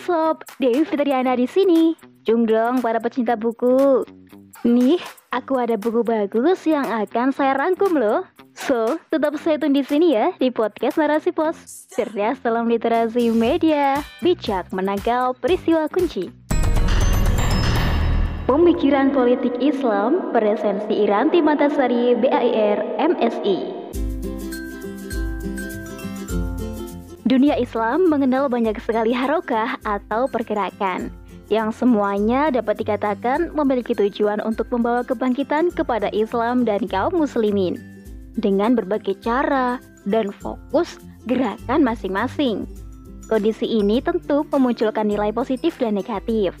Sob, Dewi Fitriana di sini. Jung dong para pecinta buku. Nih, aku ada buku bagus yang akan saya rangkum loh. So, tetap stay tune di sini ya di podcast Narasi Pos. Cerdas dalam literasi media, bijak menangkal peristiwa kunci. Pemikiran Politik Islam, Presensi Iranti Mantasari, BAIR, MSI. Dunia Islam mengenal banyak sekali harokah atau pergerakan yang semuanya dapat dikatakan memiliki tujuan untuk membawa kebangkitan kepada Islam dan kaum muslimin dengan berbagai cara dan fokus gerakan masing-masing. Kondisi ini tentu memunculkan nilai positif dan negatif.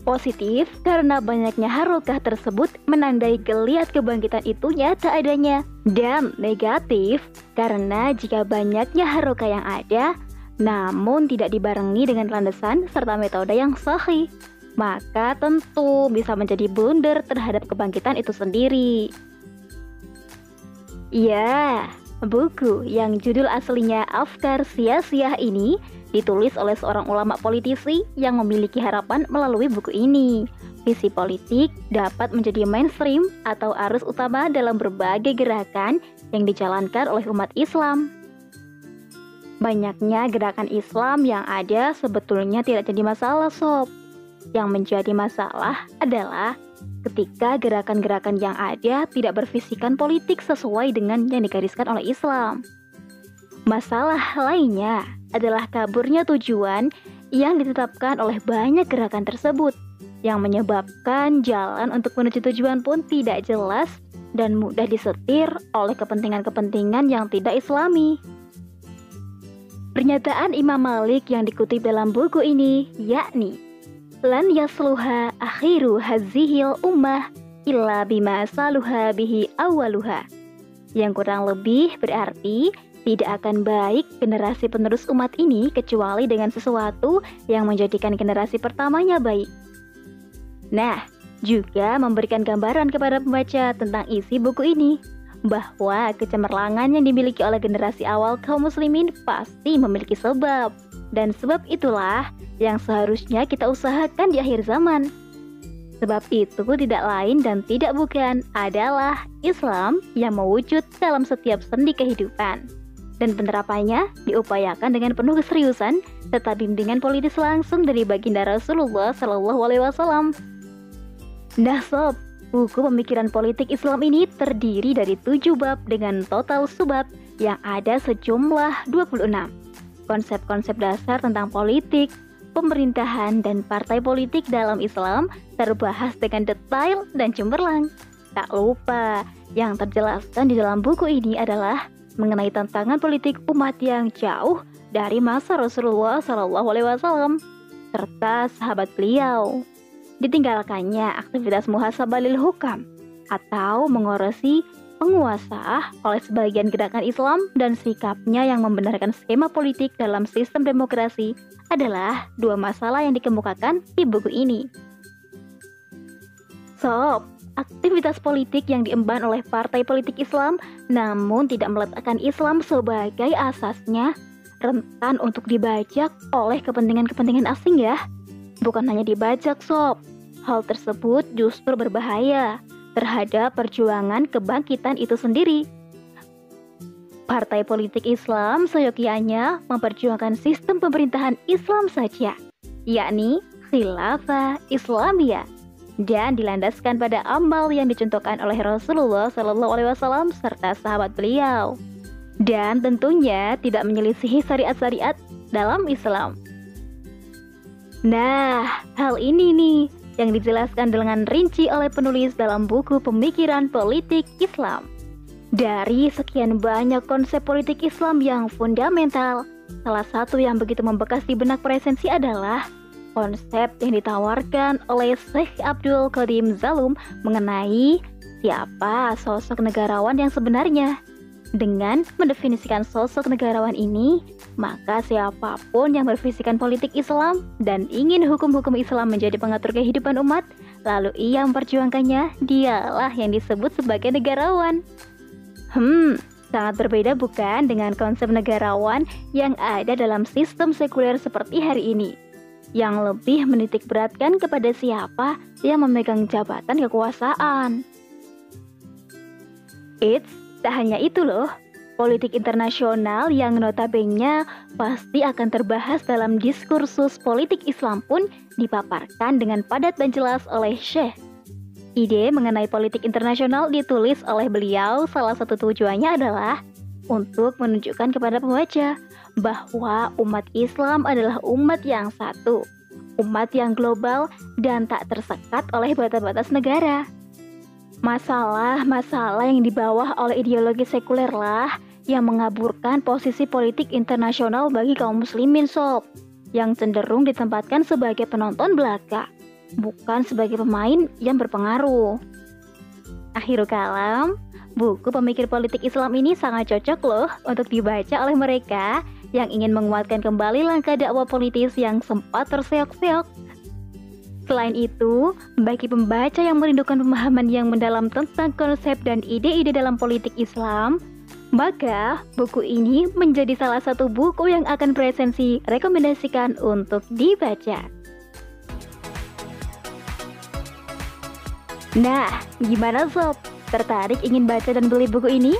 Positif karena banyaknya harokah tersebut menandai geliat kebangkitan itu nyata adanya. Dan negatif karena jika banyaknya harokah yang ada, namun tidak dibarengi dengan landasan serta metode yang sahih, maka tentu bisa menjadi blunder terhadap kebangkitan itu sendiri. Ya, buku yang judul aslinya Afkar Sia-Sia ini ditulis oleh seorang ulama politisi yang memiliki harapan melalui buku ini. Visi politik dapat menjadi mainstream atau arus utama dalam berbagai gerakan yang dijalankan oleh umat Islam. Banyaknya gerakan Islam yang ada sebetulnya tidak jadi masalah, sob. Yang menjadi masalah adalah ketika gerakan-gerakan yang ada tidak berfisikan politik sesuai dengan yang digariskan oleh Islam. Masalah lainnya adalah kaburnya tujuan yang ditetapkan oleh banyak gerakan tersebut yang menyebabkan jalan untuk menuju tujuan pun tidak jelas dan mudah disetir oleh kepentingan-kepentingan yang tidak islami. Pernyataan Imam Malik yang dikutip dalam buku ini yakni Lan yasluha akhiru hazihil ummah illa bima saluha bihi awaluha yang kurang lebih berarti tidak akan baik generasi penerus umat ini kecuali dengan sesuatu yang menjadikan generasi pertamanya baik. Nah, juga memberikan gambaran kepada pembaca tentang isi buku ini bahwa kecemerlangan yang dimiliki oleh generasi awal kaum muslimin pasti memiliki sebab dan sebab itulah yang seharusnya kita usahakan di akhir zaman. Sebab itu tidak lain dan tidak bukan adalah Islam yang mewujud dalam setiap sendi kehidupan dan penerapannya diupayakan dengan penuh keseriusan serta bimbingan politis langsung dari baginda Rasulullah Shallallahu Alaihi Wasallam. Nah sob, buku pemikiran politik Islam ini terdiri dari tujuh bab dengan total subbab yang ada sejumlah 26. Konsep-konsep dasar tentang politik, pemerintahan, dan partai politik dalam Islam terbahas dengan detail dan cemerlang. Tak lupa, yang terjelaskan di dalam buku ini adalah mengenai tantangan politik umat yang jauh dari masa Rasulullah Wasallam serta sahabat beliau. Ditinggalkannya aktivitas muhasabalil hukam atau mengorosi penguasa oleh sebagian gerakan Islam dan sikapnya yang membenarkan skema politik dalam sistem demokrasi adalah dua masalah yang dikemukakan di buku ini. Sob, aktivitas politik yang diemban oleh partai politik Islam namun tidak meletakkan Islam sebagai asasnya rentan untuk dibajak oleh kepentingan-kepentingan asing ya. Bukan hanya dibajak sob, hal tersebut justru berbahaya terhadap perjuangan kebangkitan itu sendiri. Partai politik Islam seyogianya memperjuangkan sistem pemerintahan Islam saja, yakni khilafah Islamiyah dan dilandaskan pada amal yang dicontohkan oleh Rasulullah Shallallahu Alaihi Wasallam serta sahabat beliau, dan tentunya tidak menyelisihi syariat-syariat dalam Islam. Nah, hal ini nih yang dijelaskan dengan rinci oleh penulis dalam buku Pemikiran Politik Islam. Dari sekian banyak konsep politik Islam yang fundamental, salah satu yang begitu membekas di benak presensi adalah konsep yang ditawarkan oleh Syekh Abdul Qadim Zalum mengenai siapa sosok negarawan yang sebenarnya. Dengan mendefinisikan sosok negarawan ini, maka siapa pun yang berfisikan politik Islam dan ingin hukum-hukum Islam menjadi pengatur kehidupan umat, lalu ia memperjuangkannya, dialah yang disebut sebagai negarawan. Hmm, Sangat berbeda bukan dengan konsep negarawan yang ada dalam sistem sekuler seperti hari ini, yang lebih menitik beratkan kepada siapa yang memegang jabatan kekuasaan. It's tak hanya itu loh, politik internasional yang notabene pasti akan terbahas dalam diskursus politik Islam pun dipaparkan dengan padat dan jelas oleh Syekh Ide mengenai politik internasional ditulis oleh beliau, salah satu tujuannya adalah untuk menunjukkan kepada pembaca bahwa umat Islam adalah umat yang satu, umat yang global dan tak tersekat oleh batas-batas negara. Masalah-masalah yang dibawa oleh ideologi sekuler lah yang mengaburkan posisi politik internasional bagi kaum muslimin sob, yang cenderung ditempatkan sebagai penonton belaka bukan sebagai pemain yang berpengaruh. Akhirul kalam, buku pemikir politik Islam ini sangat cocok loh untuk dibaca oleh mereka yang ingin menguatkan kembali langkah dakwah politis yang sempat terseok-seok. Selain itu, bagi pembaca yang merindukan pemahaman yang mendalam tentang konsep dan ide-ide dalam politik Islam, maka buku ini menjadi salah satu buku yang akan presensi rekomendasikan untuk dibaca. Nah, gimana sob? Tertarik ingin baca dan beli buku ini?